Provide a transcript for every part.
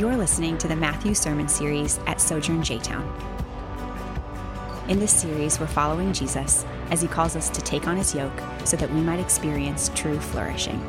You're listening to the Matthew Sermon Series at Sojourn J Town. In this series, we're following Jesus as he calls us to take on his yoke so that we might experience true flourishing.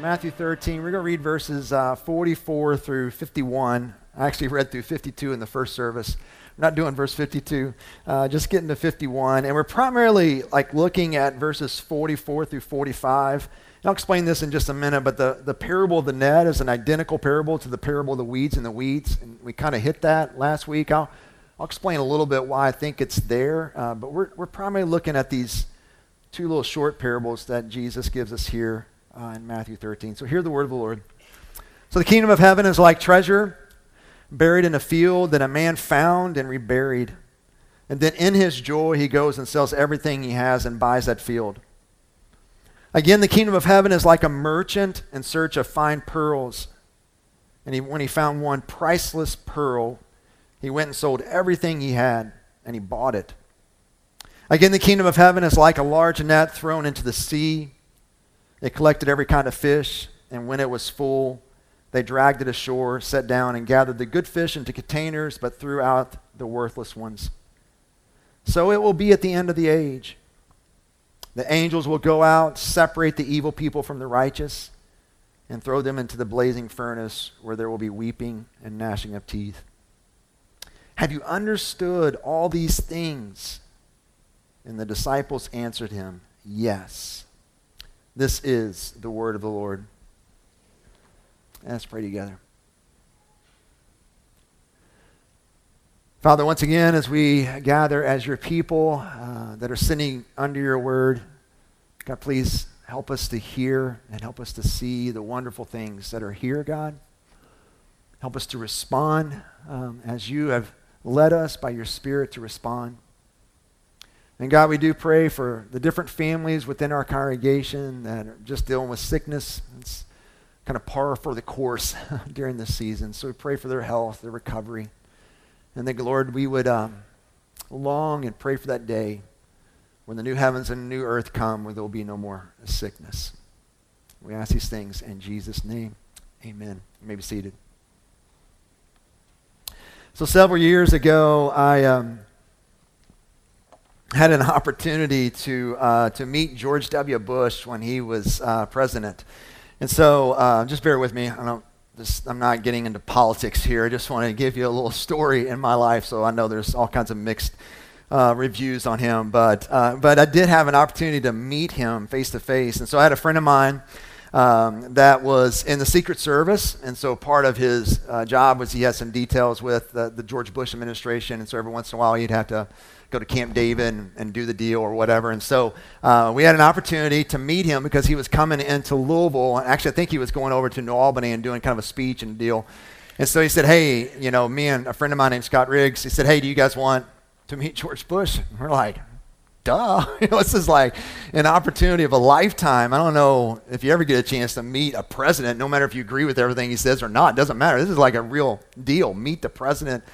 Matthew 13, we're going to read verses uh, 44 through 51. I actually read through 52 in the first service. I'm not doing verse 52, uh, just getting to 51. And we're primarily like looking at verses 44 through 45. And I'll explain this in just a minute, but the, the parable of the net is an identical parable to the parable of the weeds and the weeds. And we kind of hit that last week. I'll, I'll explain a little bit why I think it's there. Uh, but we're, we're primarily looking at these two little short parables that Jesus gives us here uh, in Matthew 13. So hear the word of the Lord. So the kingdom of heaven is like treasure buried in a field that a man found and reburied. And then in his joy, he goes and sells everything he has and buys that field. Again, the kingdom of heaven is like a merchant in search of fine pearls. And he, when he found one priceless pearl, he went and sold everything he had and he bought it. Again, the kingdom of heaven is like a large net thrown into the sea. It collected every kind of fish, and when it was full, they dragged it ashore, set down, and gathered the good fish into containers, but threw out the worthless ones. So it will be at the end of the age. The angels will go out, separate the evil people from the righteous, and throw them into the blazing furnace where there will be weeping and gnashing of teeth. Have you understood all these things? And the disciples answered him, Yes. This is the word of the Lord. Let's pray together. Father, once again, as we gather as your people uh, that are sitting under your word, God, please help us to hear and help us to see the wonderful things that are here, God. Help us to respond um, as you have led us by your Spirit to respond. And God, we do pray for the different families within our congregation that are just dealing with sickness. It's kind of par for the course during this season. So we pray for their health, their recovery. And that, Lord, we would um, long and pray for that day when the new heavens and new earth come where there will be no more sickness. We ask these things in Jesus' name. Amen. You may be seated. So several years ago, I um, had an opportunity to, uh, to meet George W. Bush when he was uh, president. And so uh, just bear with me. I don't, this, I'm not getting into politics here. I just want to give you a little story in my life. So I know there's all kinds of mixed uh, reviews on him. But, uh, but I did have an opportunity to meet him face to face. And so I had a friend of mine um, that was in the Secret Service. And so part of his uh, job was he had some details with the George Bush administration. And so every once in a while he'd have to go to Camp David and, and do the deal or whatever. And so uh, we had an opportunity to meet him because he was coming into Louisville. And Actually, I think he was going over to New Albany and doing kind of a speech and deal. And so he said, Hey, you know, me and a friend of mine named Scott Riggs, he said, Hey, do you guys want to meet George Bush? And we're like, duh. You know, this is like an opportunity of a lifetime. I don't know if you ever get a chance to meet a president, no matter if you agree with everything he says or not. It doesn't matter. This is like a real deal. Meet the president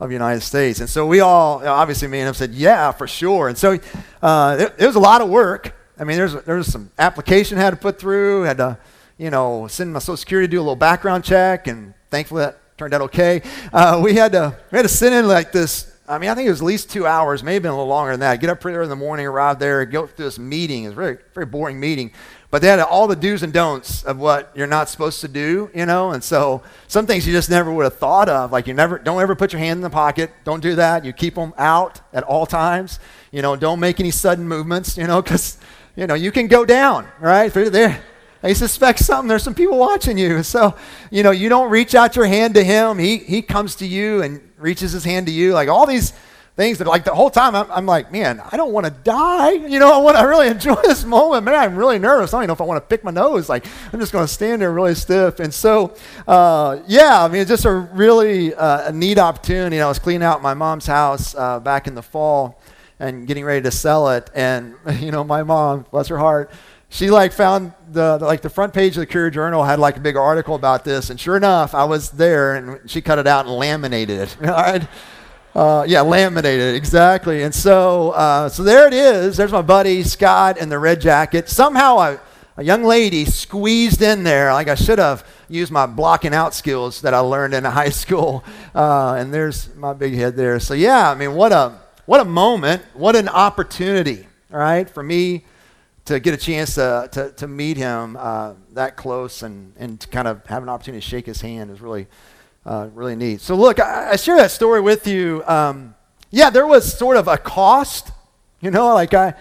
of the United States. And so we all, obviously, me and him said, yeah, for sure. And so uh, it, it, was a lot of work. I mean, there's, there's some application I had to put through, had to, you know, send my Social Security to do a little background check, and thankfully that turned out okay. Uh, we, had to, we had to send in like this, I mean, I think it was at least two hours, maybe a little longer than that. Get up pretty early in the morning, arrive there, go through this meeting. It was a very, very boring meeting. But they had all the do's and don'ts of what you're not supposed to do, you know? And so some things you just never would have thought of. Like you never, don't ever put your hand in the pocket. Don't do that. You keep them out at all times. You know, don't make any sudden movements, you know, because, you know, you can go down, right? There, they suspect something. There's some people watching you. So, you know, you don't reach out your hand to him. He, he comes to you and reaches his hand to you. Like all these things that like the whole time I'm, I'm like, man, I don't want to die. You know, I want to really enjoy this moment. Man, I'm really nervous. I don't even know if I want to pick my nose. Like, I'm just going to stand there really stiff. And so, uh, yeah, I mean, it's just a really uh, a neat opportunity. I was cleaning out my mom's house uh, back in the fall and getting ready to sell it. And, you know, my mom, bless her heart, she like found the, the, like the front page of the Courier Journal had like a big article about this, and sure enough, I was there, and she cut it out and laminated it. All right, Uh, yeah, laminated, exactly. And so, uh, so there it is. There's my buddy Scott in the red jacket. Somehow, a, young lady squeezed in there. Like I should have used my blocking out skills that I learned in high school. Uh, and there's my big head there. So yeah, I mean, what a what a moment, what an opportunity, all right, for me to get a chance to, to, to meet him uh, that close and, and to kind of have an opportunity to shake his hand is really, uh, really neat. So, look, I, I, share that story with you. Um, yeah, there was sort of a cost, you know, like I,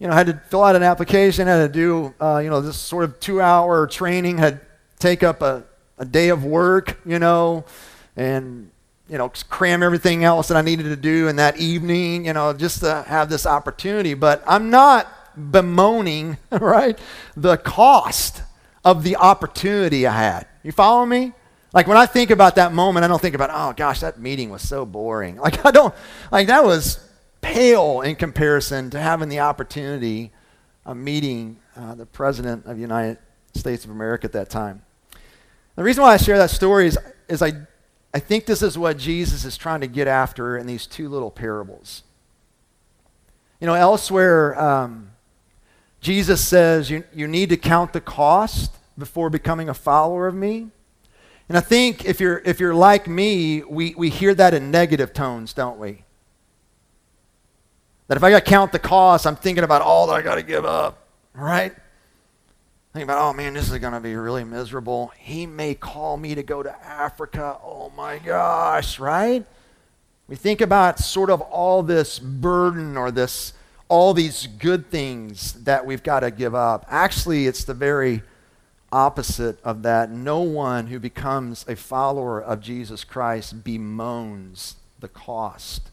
you know, had to fill out an application, had to do, uh, you know, this sort of two hour training, had take up a, a day of work, you know, and you know, cram everything else that I needed to do in that evening, you know, just to have this opportunity. But I'm not bemoaning, right, the cost of the opportunity I had. You follow me? Like when I think about that moment, I don't think about, oh gosh, that meeting was so boring. Like I don't, like that was pale in comparison to having the opportunity of meeting uh, the President of the United States of America at that time. The reason why I share that story is, is I I think this is what Jesus is trying to get after in these two little parables. You know, elsewhere, um, Jesus says you, you need to count the cost before becoming a follower of me. And I think if you're, if you're like me, we, we hear that in negative tones, don't we? That if I got to count the cost, I'm thinking about all that I got to give up, right? Think about, oh man, this is going to be really miserable. He may call me to go to Africa. Oh my gosh, right? We think about sort of all this burden or this all these good things that we've got to give up. Actually, it's the very opposite of that. No one who becomes a follower of Jesus Christ bemoans the cost.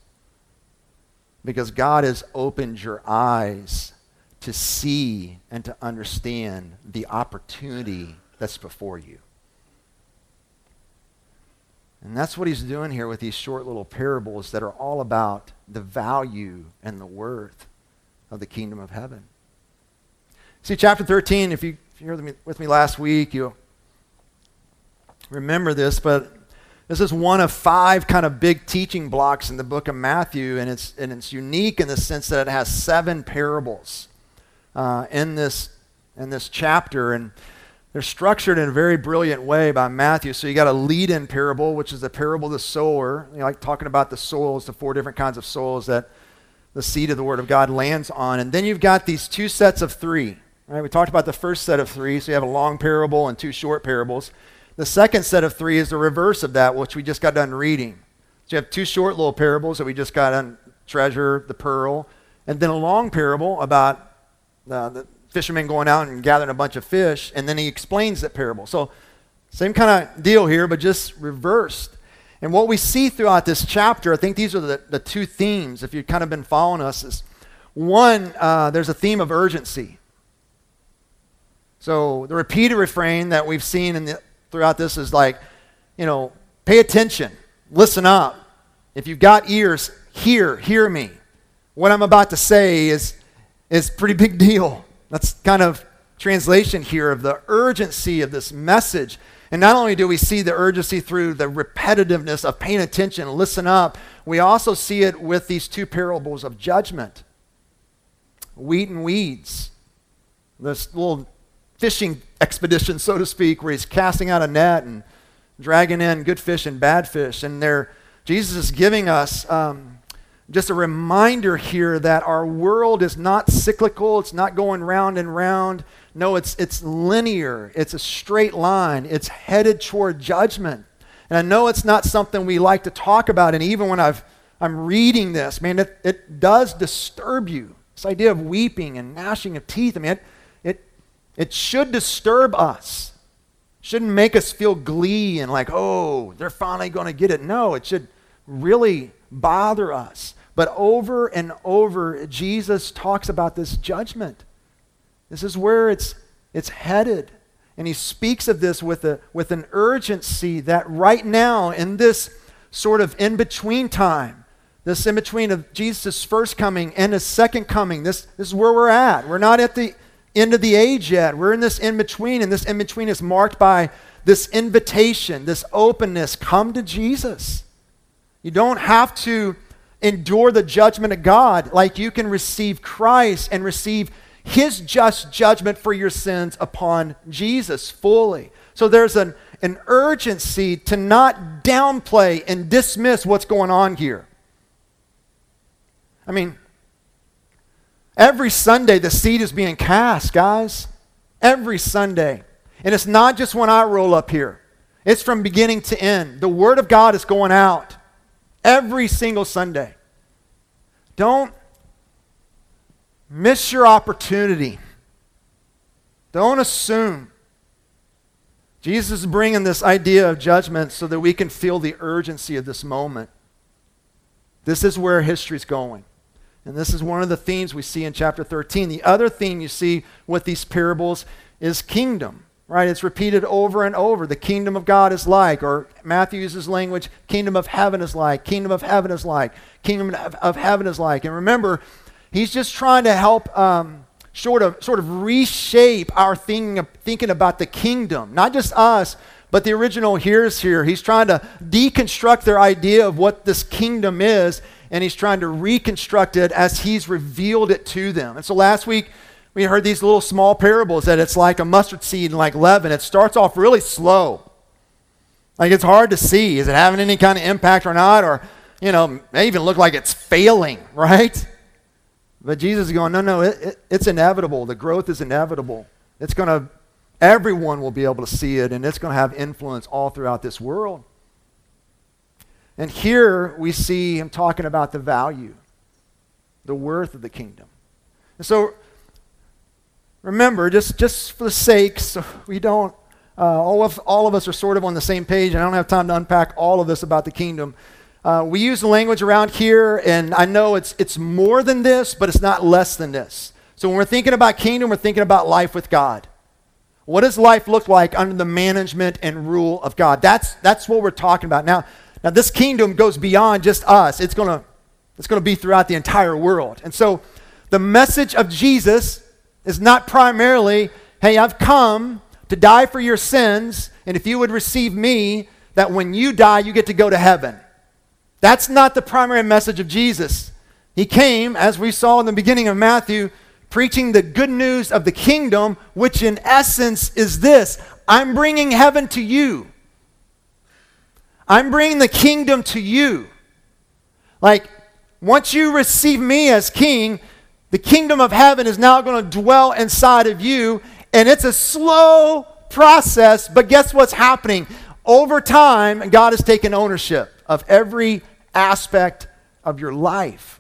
Because God has opened your eyes to see and to understand the opportunity that's before you. And that's what he's doing here with these short little parables that are all about the value and the worth of the kingdom of heaven. See, chapter 13, if you, if you were with me last week, you remember this, but this is one of five kind of big teaching blocks in the book of Matthew, and it's, and it's unique in the sense that it has seven parables uh, in, this, in this chapter. And they're structured in a very brilliant way by Matthew. So you got a lead in parable, which is the parable of the sower. You know, like talking about the soils, the four different kinds of soils that the seed of the Word of God lands on. And then you've got these two sets of three. Right? We talked about the first set of three. So you have a long parable and two short parables. The second set of three is the reverse of that, which we just got done reading. So you have two short little parables that we just got on treasure, the pearl, and then a long parable about uh, the fishermen going out and gathering a bunch of fish, and then he explains that parable. So, same kind of deal here, but just reversed. And what we see throughout this chapter, I think these are the, the two themes, if you've kind of been following us, is one, uh, there's a theme of urgency. So, the repeated refrain that we've seen in the, throughout this is like, you know, pay attention, listen up. If you've got ears, hear, hear me. What I'm about to say is is pretty big deal. That's kind of translation here of the urgency of this message. And not only do we see the urgency through the repetitiveness of paying attention, listen up, we also see it with these two parables of judgment wheat and weeds. This little fishing expedition, so to speak, where he's casting out a net and dragging in good fish and bad fish. And there, Jesus is giving us um, just a reminder here that our world is not cyclical, it's not going round and round. No, it's, it's linear, it's a straight line, it's headed toward judgment. And I know it's not something we like to talk about, and even when I've, I'm reading this, man, it, it does disturb you. This idea of weeping and gnashing of teeth, I mean, it, it, it should disturb us. shouldn't make us feel glee and like, oh, they're finally going to get it. No, it should really bother us. But over and over, Jesus talks about this judgment. This is where it's, it's headed. And he speaks of this with, a, with an urgency that right now, in this sort of in between time, this in between of Jesus' first coming and his second coming, this, this is where we're at. We're not at the end of the age yet. We're in this in between, and this in between is marked by this invitation, this openness come to Jesus. You don't have to endure the judgment of God like you can receive Christ and receive his just judgment for your sins upon Jesus fully. So there's an, an urgency to not downplay and dismiss what's going on here. I mean, every Sunday the seed is being cast, guys. Every Sunday. And it's not just when I roll up here, it's from beginning to end. The Word of God is going out every single Sunday. Don't miss your opportunity. Don't assume. Jesus is bringing this idea of judgment so that we can feel the urgency of this moment. This is where history's going. And this is one of the themes we see in chapter 13. The other theme you see with these parables is kingdom, right? It's repeated over and over. The kingdom of God is like, or Matthew uses language, kingdom of heaven is like, kingdom of heaven is like, kingdom of heaven is like. And remember, he's just trying to help um, sort, of, sort of reshape our thinking, thinking about the kingdom, not just us, but the original hearers here. He's trying to deconstruct their idea of what this kingdom is and he's trying to reconstruct it as he's revealed it to them. And so last week, we heard these little small parables that it's like a mustard seed and like leaven. It starts off really slow. Like it's hard to see. Is it having any kind of impact or not? Or, you know, may even look like it's failing, right? But Jesus is going, no, no, it, it, it's inevitable. The growth is inevitable. It's going to, everyone will be able to see it, and it's going to have influence all throughout this world. And here we see him talking about the value, the worth of the kingdom. And so remember, just, just for the sake, so we don't, uh, all, of, all of us are sort of on the same page, and I don't have time to unpack all of this about the kingdom. Uh, we use the language around here, and I know it's, it's more than this, but it's not less than this. So when we're thinking about kingdom, we're thinking about life with God. What does life look like under the management and rule of God? That's, that's what we're talking about. Now, now, this kingdom goes beyond just us, it's to it's to be throughout the entire world. And so, the message of Jesus is not primarily, hey, I've come to die for your sins, and if you would receive me, that when you die, you get to go to heaven. That's not the primary message of Jesus. He came, as we saw in the beginning of Matthew, preaching the good news of the kingdom, which in essence is this I'm bringing heaven to you. I'm bringing the kingdom to you. Like, once you receive me as king, the kingdom of heaven is now going to dwell inside of you. And it's a slow process, but guess what's happening? Over time, God has taken ownership of every aspect of your life.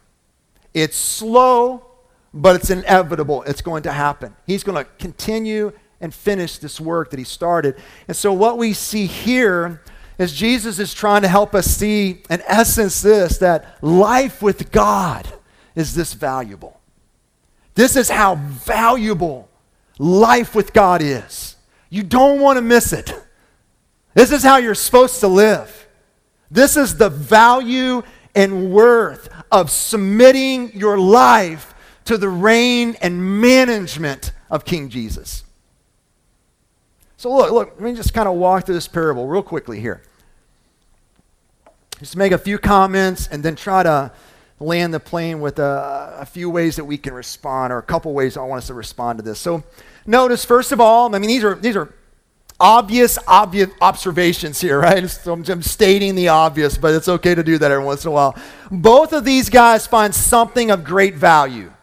It's slow, but it's inevitable. It's going to happen. He's going to continue and finish this work that He started. And so, what we see here is Jesus is trying to help us see, in essence, this that life with God is this valuable. This is how valuable life with God is. You don't want to miss it. This is how you're supposed to live. This is the value and worth of submitting your life to the reign and management of King Jesus. So, look, look, let me just kind of walk through this parable real quickly here. Just make a few comments and then try to land the plane with a, a, few ways that we can respond, or a couple ways I want us to respond to this. So, notice first of all, I mean these are these are obvious, obvious observations here, right? So I'm, I'm stating the obvious, but it's okay to do that every once in a while. Both of these guys find something of great value.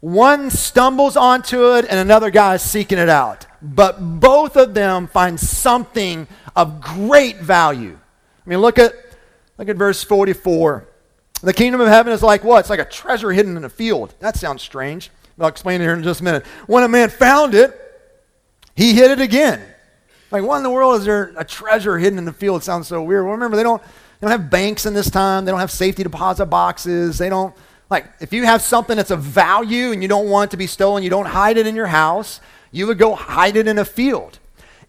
One stumbles onto it, and another guy is seeking it out. But both of them find something of great value. I mean, look at, look at verse 44. The kingdom of heaven is like what? It's like a treasure hidden in a field. That sounds strange. I'll explain it here in just a minute. When a man found it, he hit it again. Like, what in the world is there a treasure hidden in the field? It sounds so weird. Well, remember, they don't, they don't have banks in this time. They don't have safety deposit boxes. They don't, like, if you have something that's of value and you don't want it to be stolen, you don't hide it in your house. You would go hide it in a field.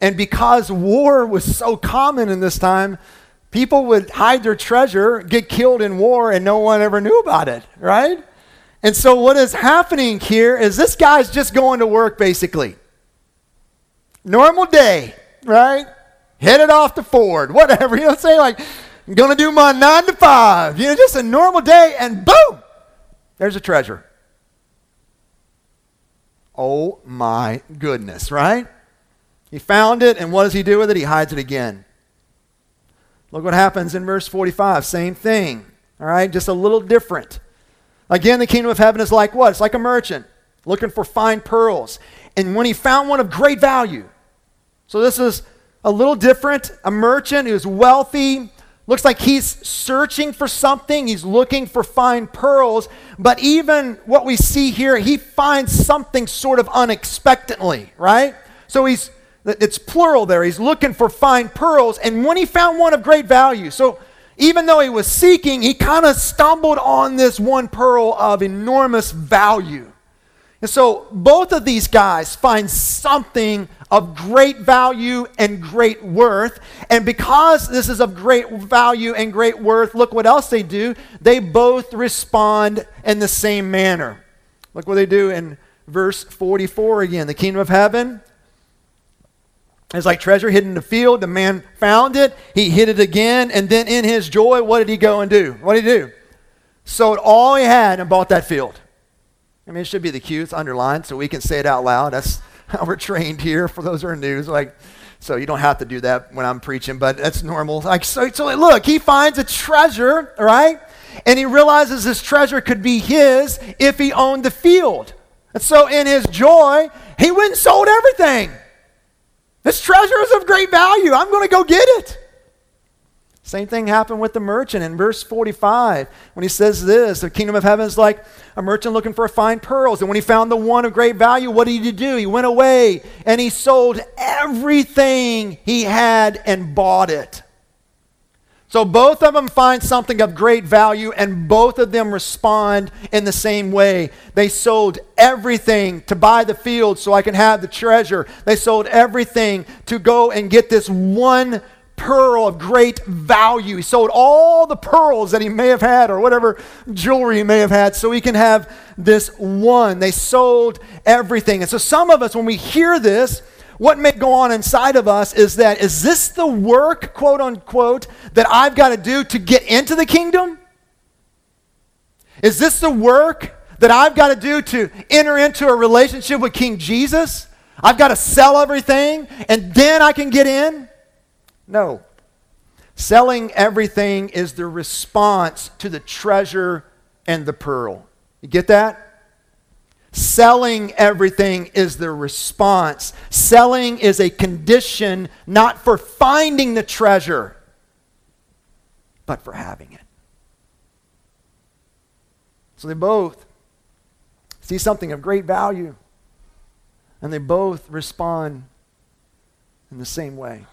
And because war was so common in this time, People would hide their treasure, get killed in war, and no one ever knew about it, right? And so, what is happening here is this guy's just going to work basically. Normal day, right? Headed off to Ford, whatever. You know saying? Like, I'm going to do my nine to five. You know, just a normal day, and boom, there's a treasure. Oh my goodness, right? He found it, and what does he do with it? He hides it again. Look what happens in verse 45. Same thing, all right? Just a little different. Again, the kingdom of heaven is like what? It's like a merchant looking for fine pearls. And when he found one of great value, so this is a little different. A merchant who's wealthy, looks like he's searching for something, he's looking for fine pearls. But even what we see here, he finds something sort of unexpectedly, right? So he's, it's plural there. He's looking for fine pearls. And when he found one of great value, so even though he was seeking, he kind of stumbled on this one pearl of enormous value. And so both of these guys find something of great value and great worth. And because this is of great value and great worth, look what else they do. They both respond in the same manner. Look what they do in verse 44 again. The kingdom of heaven is like treasure hidden in the field. The man found it, he hid it again, and then in his joy, what did he go and do? What did he do? Sold all he had and bought that field. I mean, it should be the cue. It's underlined so we can say it out loud. That's how we're trained here for those who are new. Like, so you don't have to do that when I'm preaching, but that's normal. Like, so, so look, he finds a treasure, right? And he realizes this treasure could be his if he owned the field. And so in his joy, he went and sold everything. This treasure is of great value. I'm going to go get it. Same thing happened with the merchant in verse 45 when he says this the kingdom of heaven is like a merchant looking for fine pearls. And when he found the one of great value, what did he do? He went away and he sold everything he had and bought it. So both of them find something of great value and both of them respond in the same way. They sold everything to buy the field so I can have the treasure. They sold everything to go and get this one pearl of great value. He sold all the pearls that he may have had or whatever jewelry he may have had so he can have this one. They sold everything. And so some of us, when we hear this, what may go on inside of us is that is this the work, quote unquote, that I've got to do to get into the kingdom? Is this the work that I've got to do to enter into a relationship with King Jesus? I've got to sell everything and then I can get in? No. Selling everything is the response to the treasure and the pearl. You get that? Selling everything is the response. Selling is a condition not for finding the treasure, but for having it. So they both see something of great value, and they both respond in the same way.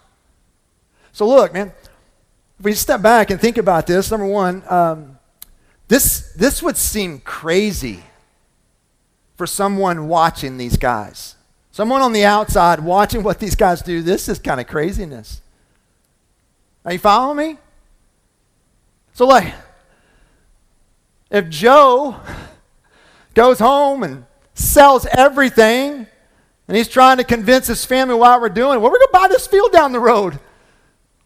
So, look, man, if we step back and think about this, number one, um, this, this would seem crazy for someone watching these guys. Someone on the outside watching what these guys do, this is kind of craziness. Are you following me? So, like, if Joe goes home and sells everything and he's trying to convince his family why we're doing it, well, we're going to buy this field down the road.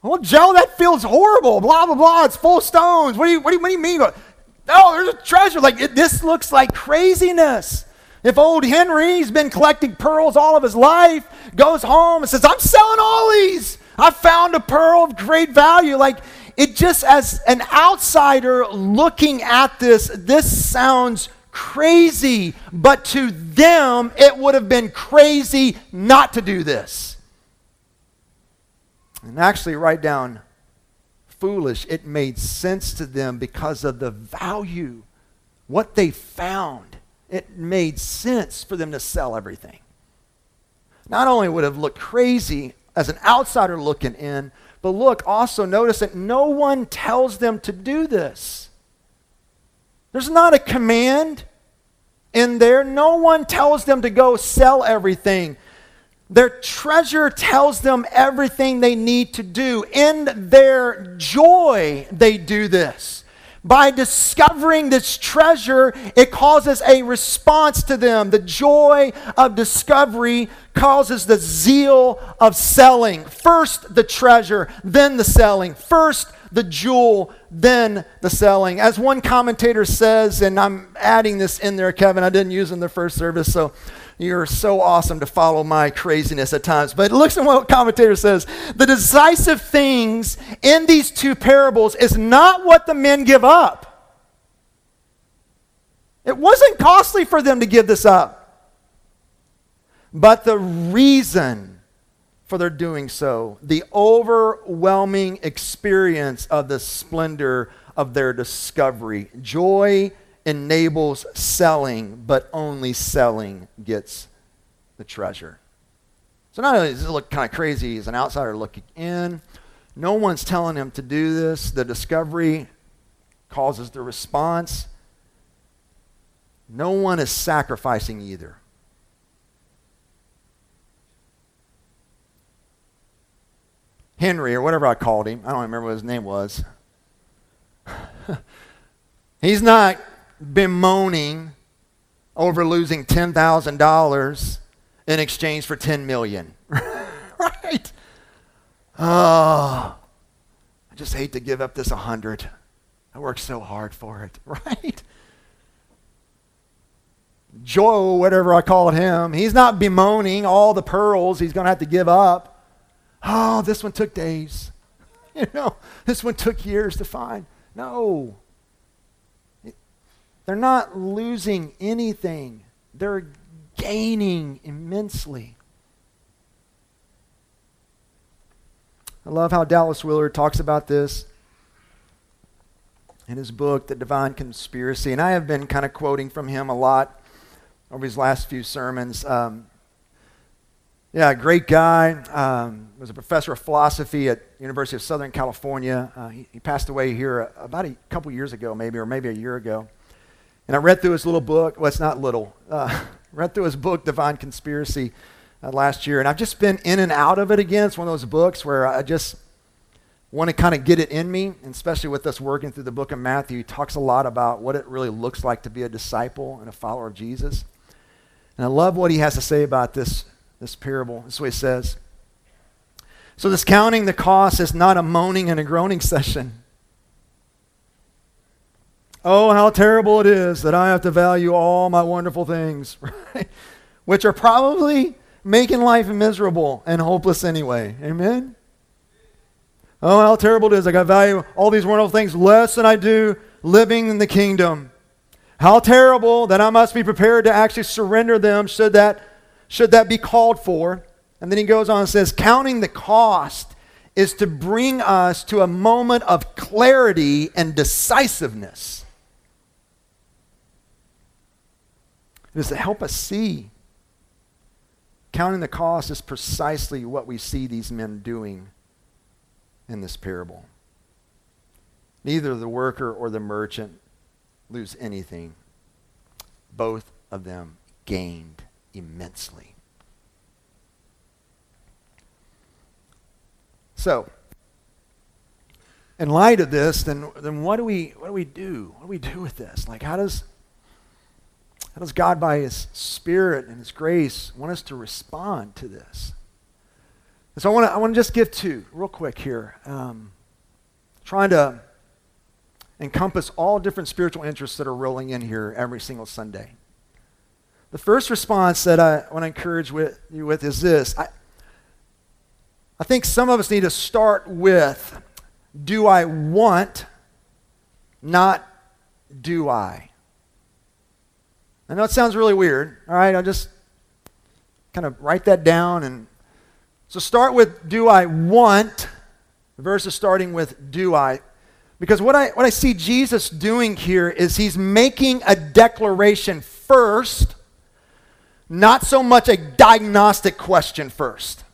Well, Joe, that feels horrible. Blah, blah, blah. It's full of stones. What do you, what do you, what do you mean? Oh, there's a treasure. Like, it, this looks like craziness. If old Henry's been collecting pearls all of his life, goes home and says, I'm selling all these. I found a pearl of great value. Like, it just, as an outsider looking at this, this sounds crazy. But to them, it would have been crazy not to do this. And actually, write down foolish. It made sense to them because of the value, what they found. It made sense for them to sell everything. Not only would have looked crazy as an outsider looking in, but look, also notice that no one tells them to do this. There's not a command in there. No one tells them to go sell everything. Their treasure tells them everything they need to do. In their joy, they do this. By discovering this treasure, it causes a response to them. The joy of discovery causes the zeal of selling. First the treasure, then the selling. First the jewel then the selling. As one commentator says, and I'm adding this in there, Kevin, I didn't use in the first service, so you're so awesome to follow my craziness at times. But listen to what commentator says. The decisive things in these two parables is not what the men give up. It wasn't costly for them to give this up. But the reason for their doing so, the overwhelming experience of the splendor of their discovery. Joy enables selling, but only selling gets the treasure. So not only does it look kind of crazy as an outsider looking in, no one's telling him to do this. The discovery causes the response. No one is sacrificing either. Henry, or whatever I called him, I don't remember what his name was. He's not bemoaning over losing $10,000 in exchange for 10 million. right? Oh, I just hate to give up this 100. I worked so hard for it, right? Joe, whatever I call him, he's not bemoaning all the pearls he's going to have to give up. Oh, this one took days. You know, this one took years to find. No. They're not losing anything, they're gaining immensely. I love how Dallas Willard talks about this in his book, The Divine Conspiracy. And I have been kind of quoting from him a lot over his last few sermons. Um, yeah, great guy. Um, was a professor of philosophy at University of Southern California. Uh, he, he, passed away here about a couple years ago, maybe, or maybe a year ago. And I read through his little book. Well, it's not little. Uh, read through his book, Divine Conspiracy, uh, last year. And I've just been in and out of it again. It's one of those books where I just want to kind of get it in me, and especially with us working through the book of Matthew. He talks a lot about what it really looks like to be a disciple and a follower of Jesus. And I love what he has to say about this, this parable. This is what he says. So, this counting the cost is not a moaning and a groaning session. Oh, how terrible it is that I have to value all my wonderful things, right? Which are probably making life miserable and hopeless anyway. Amen? Oh, how terrible it is. I got to value all these wonderful things less than I do living in the kingdom. How terrible that I must be prepared to actually surrender them should that, should that be called for. And then he goes on and says, counting the cost is to bring us to a moment of clarity and decisiveness. It is to help us see. Counting the cost is precisely what we see these men doing in this parable. Neither the worker or the merchant lose anything. Both of them gained immensely. So, in light of this, then, then what do we what do we do? What do we do with this? Like how does how does God, by His Spirit and His grace, want us to respond to this? And so I want to I want to just give two real quick here, um, trying to encompass all different spiritual interests that are rolling in here every single Sunday. The first response that I want to encourage with, you with is this. I, I think some of us need to start with do I want, not do I. I know it sounds really weird. All right, I'll just kind of write that down. And so start with do I want versus starting with do I. Because what I, what I see Jesus doing here is he's making a declaration first, not so much a diagnostic question first.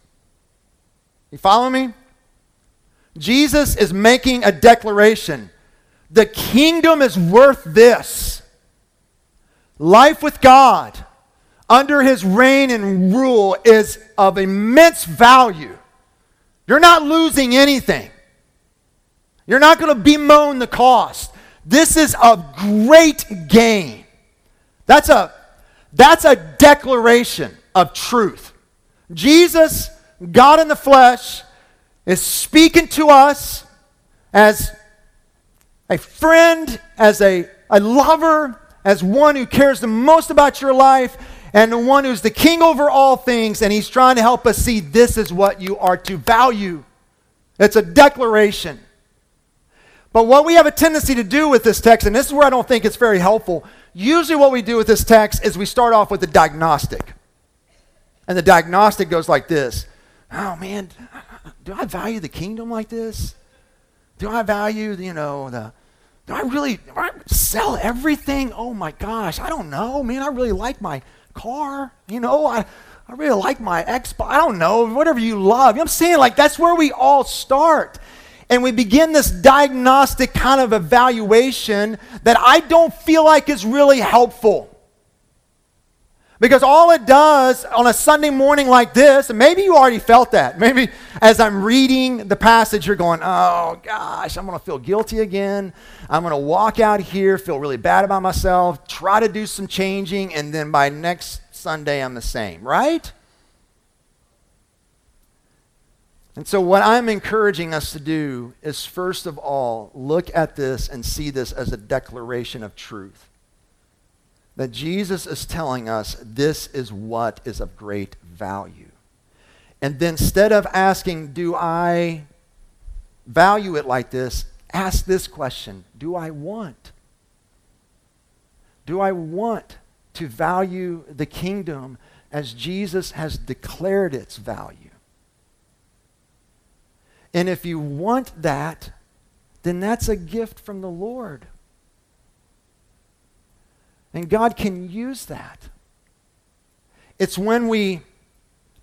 You follow me? Jesus is making a declaration. The kingdom is worth this. Life with God under his reign and rule is of immense value. You're not losing anything. You're not going to bemoan the cost. This is a great gain. That's a, that's a declaration of truth. Jesus, God in the flesh, is speaking to us as a friend, as a, a lover, as one who cares the most about your life, and the one who's the king over all things, and he's trying to help us see this is what you are to value. It's a declaration. But what we have a tendency to do with this text, and this is where I don't think it's very helpful, usually what we do with this text is we start off with a diagnostic. And the diagnostic goes like this Oh man, do I value the kingdom like this? Do I value, you know, the do I really do I sell everything? Oh my gosh, I don't know, man. I really like my car. You know, I, I really like my Xbox. I don't know, whatever you love. You know I'm saying? Like, that's where we all start. And we begin this diagnostic kind of evaluation that I don't feel like is really helpful. Because all it does on a Sunday morning like this, and maybe you already felt that. Maybe as I'm reading the passage, you're going, oh gosh, I'm going to feel guilty again. I'm going to walk out here, feel really bad about myself, try to do some changing, and then by next Sunday, I'm the same, right? And so, what I'm encouraging us to do is, first of all, look at this and see this as a declaration of truth that Jesus is telling us this is what is of great value. And then instead of asking, Do I value it like this? Ask this question Do I want? Do I want to value the kingdom as Jesus has declared its value? And if you want that, then that's a gift from the Lord. And God can use that. It's when we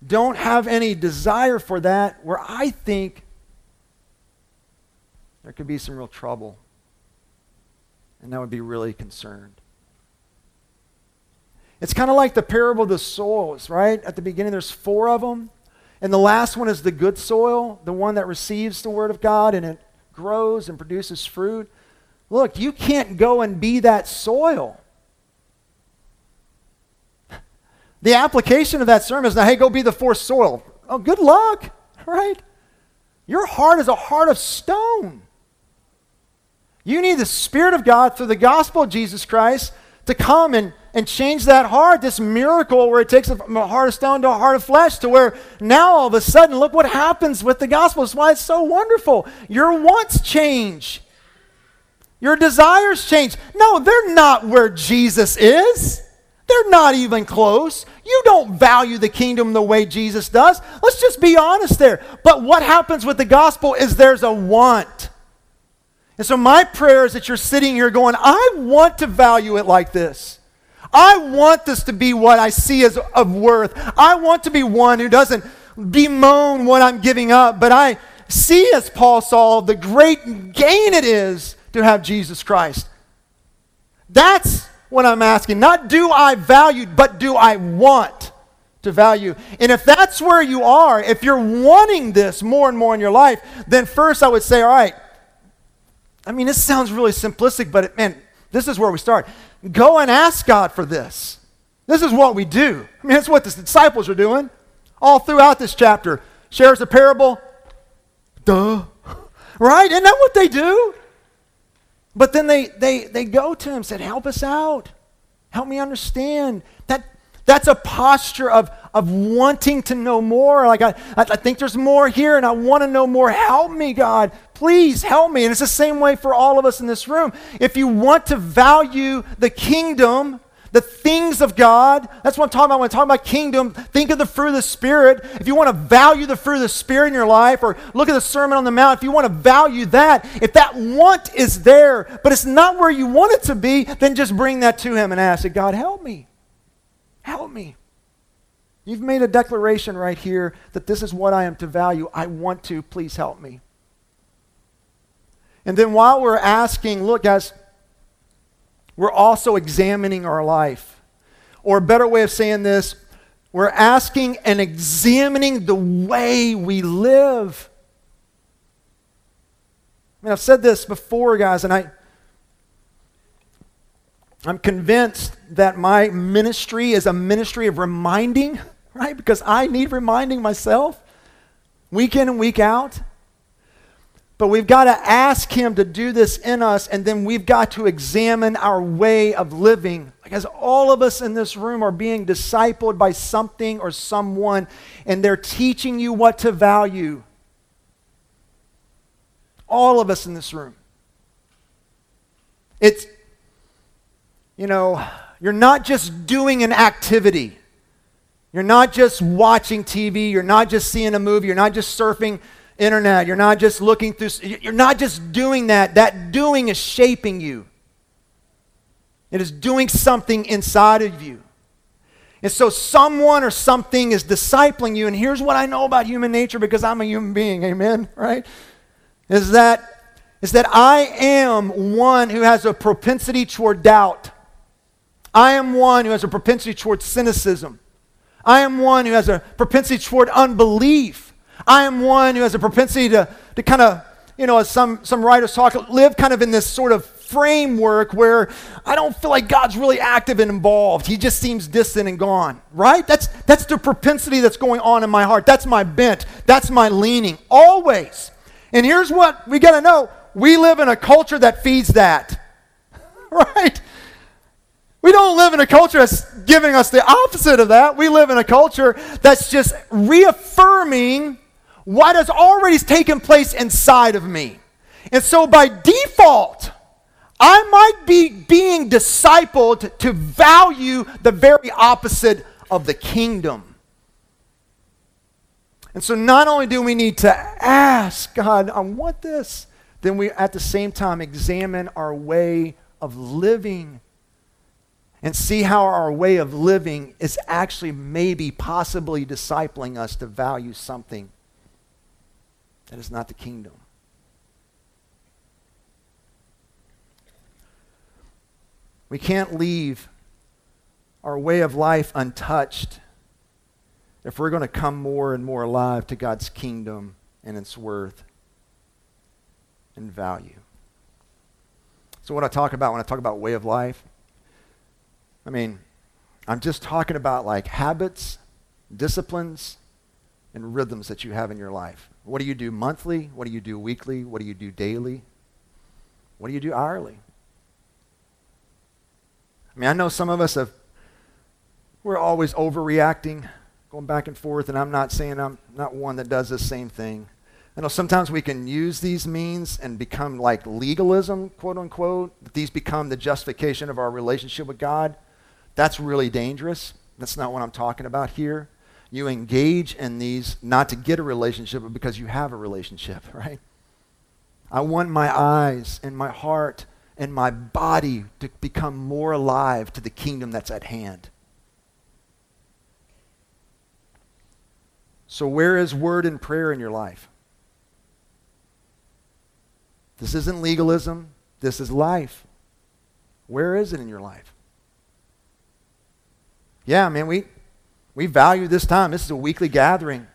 don't have any desire for that where I think there could be some real trouble. And that would be really concerned. It's kind of like the parable of the soils, right? At the beginning, there's four of them. And the last one is the good soil, the one that receives the word of God and it grows and produces fruit. Look, you can't go and be that soil. The application of that sermon is now, hey, go be the fourth soil. Oh, good luck, right? Your heart is a heart of stone. You need the Spirit of God through the gospel of Jesus Christ to come and, and change that heart, this miracle where it takes a, a heart of stone to a heart of flesh, to where now all of a sudden, look what happens with the gospel. That's why it's so wonderful. Your wants change, your desires change. No, they're not where Jesus is. They're not even close. You don't value the kingdom the way Jesus does. Let's just be honest there. But what happens with the gospel is there's a want. And so, my prayer is that you're sitting here going, I want to value it like this. I want this to be what I see as of worth. I want to be one who doesn't bemoan what I'm giving up, but I see, as Paul saw, the great gain it is to have Jesus Christ. That's what I'm asking. Not do I value, but do I want to value? And if that's where you are, if you're wanting this more and more in your life, then first I would say, all right, I mean, this sounds really simplistic, but it, man, this is where we start. Go and ask God for this. This is what we do. I mean, that's what the disciples are doing all throughout this chapter. Shares a parable. Duh. Right? Isn't that what they do? But then they, they, they go to him and said, Help us out. Help me understand. That, that's a posture of, of wanting to know more. Like, I, I think there's more here and I want to know more. Help me, God. Please help me. And it's the same way for all of us in this room. If you want to value the kingdom, the things of God. That's what I'm talking about when I'm talking about kingdom. Think of the fruit of the Spirit. If you want to value the fruit of the Spirit in your life, or look at the Sermon on the Mount, if you want to value that, if that want is there, but it's not where you want it to be, then just bring that to Him and ask, it, God, help me. Help me. You've made a declaration right here that this is what I am to value. I want to. Please help me. And then while we're asking, look, guys, we're also examining our life. Or a better way of saying this, we're asking and examining the way we live. I mean, I've said this before, guys, and I, I'm convinced that my ministry is a ministry of reminding, right? Because I need reminding myself week in and week out. But we've got to ask Him to do this in us, and then we've got to examine our way of living. Because all of us in this room are being discipled by something or someone, and they're teaching you what to value. All of us in this room. It's, you know, you're not just doing an activity. You're not just watching TV. You're not just seeing a movie. You're not just surfing internet. You're not just looking through, you're not just doing that. That doing is shaping you, it is doing something inside of you. And so, someone or something is discipling you. And here's what I know about human nature because I'm a human being, amen, right? Is that, is that I am one who has a propensity toward doubt. I am one who has a propensity toward cynicism. I am one who has a propensity toward unbelief. I am one who has a propensity to, to kind of, you know, as some, some writers talk, live kind of in this sort of framework where I don't feel like God's really active and involved. He just seems distant and gone, right? That's, that's the propensity that's going on in my heart. That's my bent. That's my leaning, always. And here's what we got to know we live in a culture that feeds that, right? We don't live in a culture that's giving us the opposite of that. We live in a culture that's just reaffirming what has already taken place inside of me. And so by default, I might be being discipled to value the very opposite of the kingdom. And so not only do we need to ask God, I want this, then we at the same time examine our way of living and see how our way of living is actually maybe possibly discipling us to value something that is not the kingdom. We can't leave our way of life untouched if we're going to come more and more alive to God's kingdom and its worth and value. So, what I talk about when I talk about way of life, I mean, I'm just talking about like habits, disciplines, and rhythms that you have in your life. What do you do monthly? What do you do weekly? What do you do daily? What do you do hourly? I mean, I know some of us have, we're always overreacting, going back and forth, and I'm not saying I'm not one that does the same thing. I know sometimes we can use these means and become like legalism, quote unquote. that These become the justification of our relationship with God. That's really dangerous. That's not what I'm talking about here. You engage in these not to get a relationship, but because you have a relationship, right? I want my eyes and my heart and my body to become more alive to the kingdom that's at hand. So, where is word and prayer in your life? This isn't legalism, this is life. Where is it in your life? Yeah, man, we, we value this time. This is a weekly gathering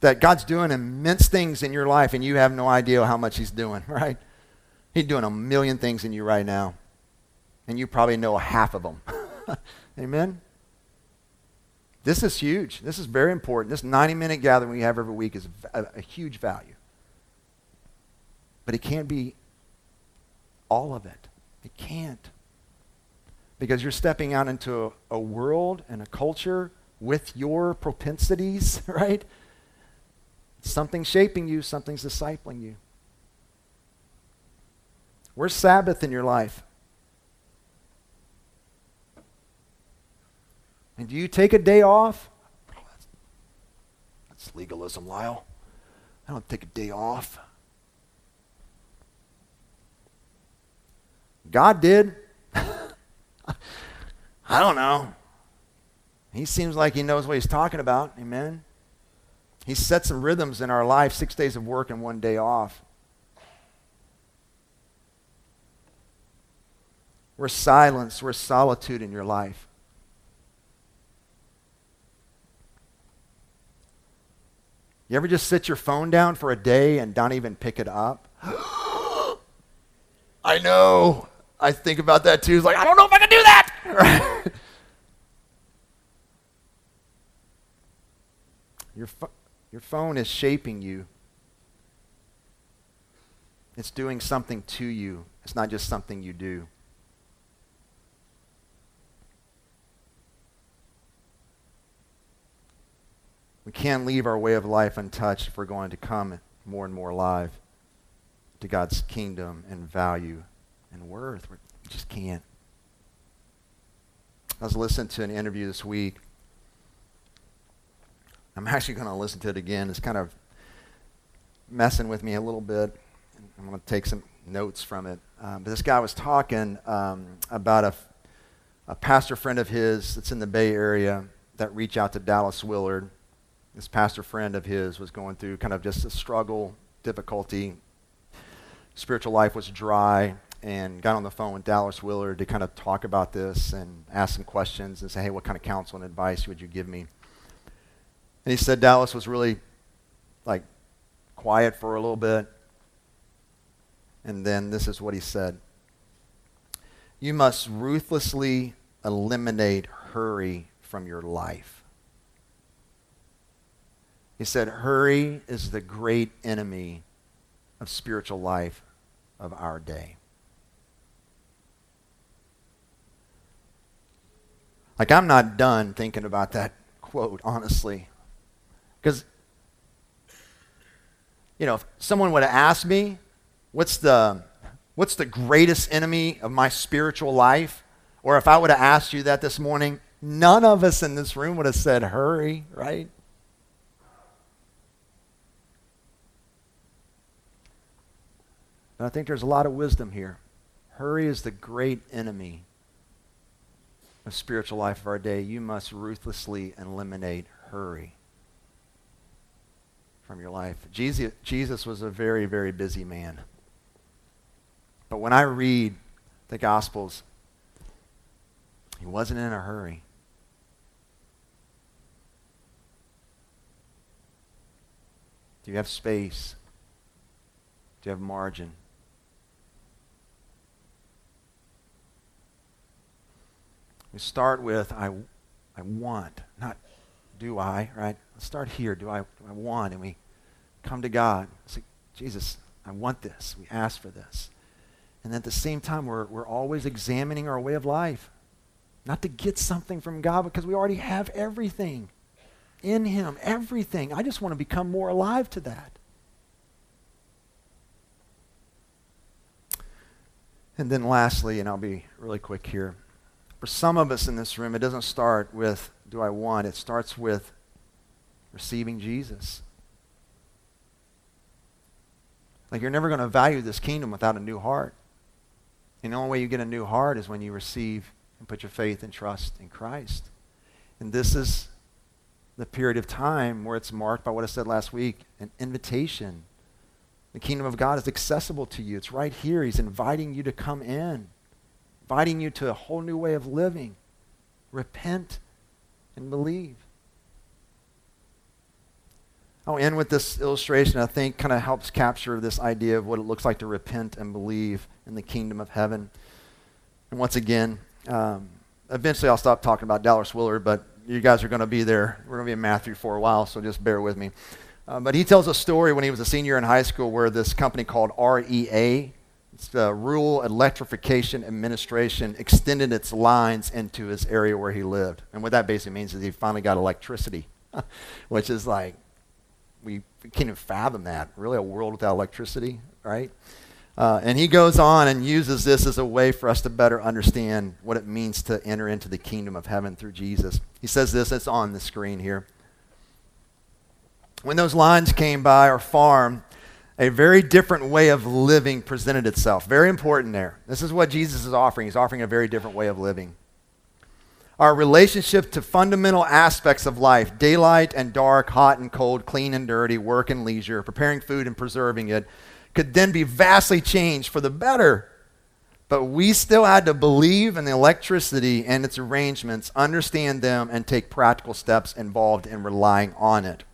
that God's doing immense things in your life and you have no idea how much He's doing, right? He's doing a million things in you right now. And you probably know half of them. Amen? This is huge. This is very important. This 90 minute gathering we have every week is a, a huge value. But it can't be all of it. It can't. Because you're stepping out into a, a world and a culture with your propensities, right? Something's shaping you, something's discipling you. Where's Sabbath in your life? And do you take a day off? that's, legalism, Lisle. I don't take a day off. God did. I don't know. He seems like he knows what he's talking about. Amen. He set some rhythms in our life six days of work and one day off. Where's silence? Where's solitude in your life? You ever just sit your phone down for a day and don't even pick it up? I know. I think about that too. It's like, I don't know if I can do that. Your, fo- your phone is shaping you. It's doing something to you. It's not just something you do. We can't leave our way of life untouched if we're going to come more and more alive to God's kingdom and value and worth. We just can't. I was listening to an interview this week. I'm actually going to listen to it again. It's kind of messing with me a little bit. I'm going to take some notes from it. Um, but this guy was talking um, about a, a pastor friend of his that's in the Bay Area that reached out to Dallas Willard this pastor friend of his was going through kind of just a struggle, difficulty. Spiritual life was dry, and got on the phone with Dallas Willard to kind of talk about this and ask some questions and say, hey, what kind of counsel and advice would you give me? And he said Dallas was really like quiet for a little bit. And then this is what he said You must ruthlessly eliminate hurry from your life. He said, Hurry is the great enemy of spiritual life of our day. Like, I'm not done thinking about that quote, honestly. Because, you know, if someone would have asked me, what's the, what's the greatest enemy of my spiritual life? Or if I would have asked you that this morning, none of us in this room would have said, hurry, right? And I think there's a lot of wisdom here. Hurry is the great enemy of spiritual life of our day. You must ruthlessly eliminate hurry from your life. Jesus, Jesus was a very, very busy man. But when I read the Gospels, he wasn't in a hurry. Do you have space? Do you have margin? We start with I, I want, do I, right? Let's start here. Do I, do I want? And we come to God. Say, Jesus, I want this. We ask for this. And at the same time, we're, we're always examining our way of life. Not to get something from God because we already have everything in Him, everything. I just want to become more alive to that. And then lastly, and I'll be really quick here, for some of us in this room, it doesn't start with, do I want? It starts with receiving Jesus. Like you're never going to value this kingdom without a new heart. And the only way you get a new heart is when you receive and put your faith and trust in Christ. And this is the period of time where it's marked by what I said last week an invitation. The kingdom of God is accessible to you, it's right here. He's inviting you to come in inviting you to a whole new way of living. Repent and believe. I'll end with this illustration I think kind of helps capture this idea of what it looks like to repent and believe in the kingdom of heaven. And once again, um, eventually I'll stop talking about Dallas Willard, but you guys are going to be there. We're going to be in Matthew for a while, so just bear with me. Uh, but he tells a story when he was a senior in high school where this company called REA the Rural Electrification Administration extended its lines into his area where he lived. And what that basically means is he finally got electricity, which is like, we, we can't even fathom that. Really, a world without electricity, right? Uh, and he goes on and uses this as a way for us to better understand what it means to enter into the kingdom of heaven through Jesus. He says this, it's on the screen here. When those lines came by our farm, a very different way of living presented itself. Very important there. This is what Jesus is offering. He's offering a very different way of living. Our relationship to fundamental aspects of life daylight and dark, hot and cold, clean and dirty, work and leisure, preparing food and preserving it could then be vastly changed for the better. But we still had to believe in the electricity and its arrangements, understand them, and take practical steps involved in relying on it.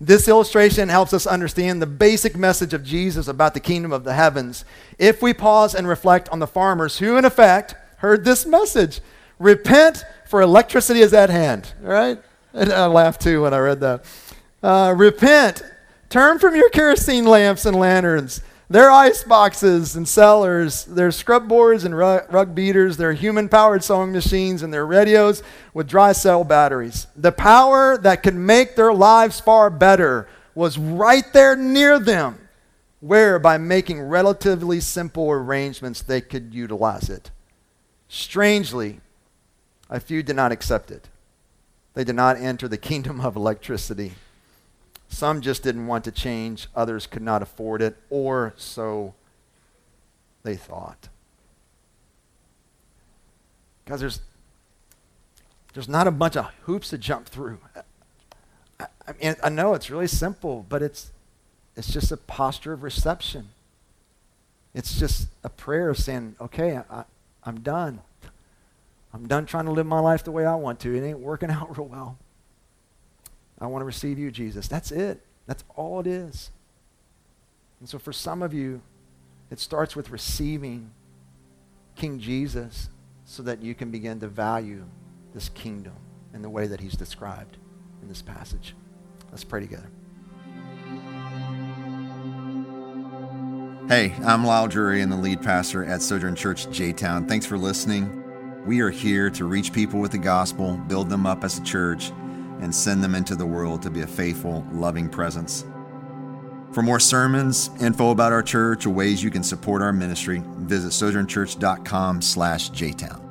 This illustration helps us understand the basic message of Jesus about the kingdom of the heavens if we pause and reflect on the farmers who, in effect, heard this message Repent, for electricity is at hand. All right? And I laughed too when I read that. Uh, repent, turn from your kerosene lamps and lanterns. Their ice boxes and cellars, their scrub boards and rug, beaters, their human powered sewing machines, and their radios with dry cell batteries. The power that could make their lives far better was right there near them, where by making relatively simple arrangements they could utilize it. Strangely, a few did not accept it. They did not enter the kingdom of electricity. Some just didn't want to change, others could not afford it, or so they thought. Because there's, there's not a bunch of hoops to jump through. I, I, mean, I know it's really simple, but it's, it's just a posture of reception. It's just a prayer of saying, okay, I, I'm done. I'm done trying to live my life the way I want to. It ain't working out real well. I want to receive you, Jesus. That's it. That's all it is. And so for some of you, it starts with receiving King Jesus so that you can begin to value this kingdom in the way that he's described in this passage. Let's pray together. Hey, I'm Lisle Drury and the lead pastor at Sojourn Church J Town. Thanks for listening. We are here to reach people with the gospel, build them up as a church, and send them into the world to be a faithful, loving presence. For more sermons, info about our church, or ways you can support our ministry, visit sojournchurch.com slash jtown.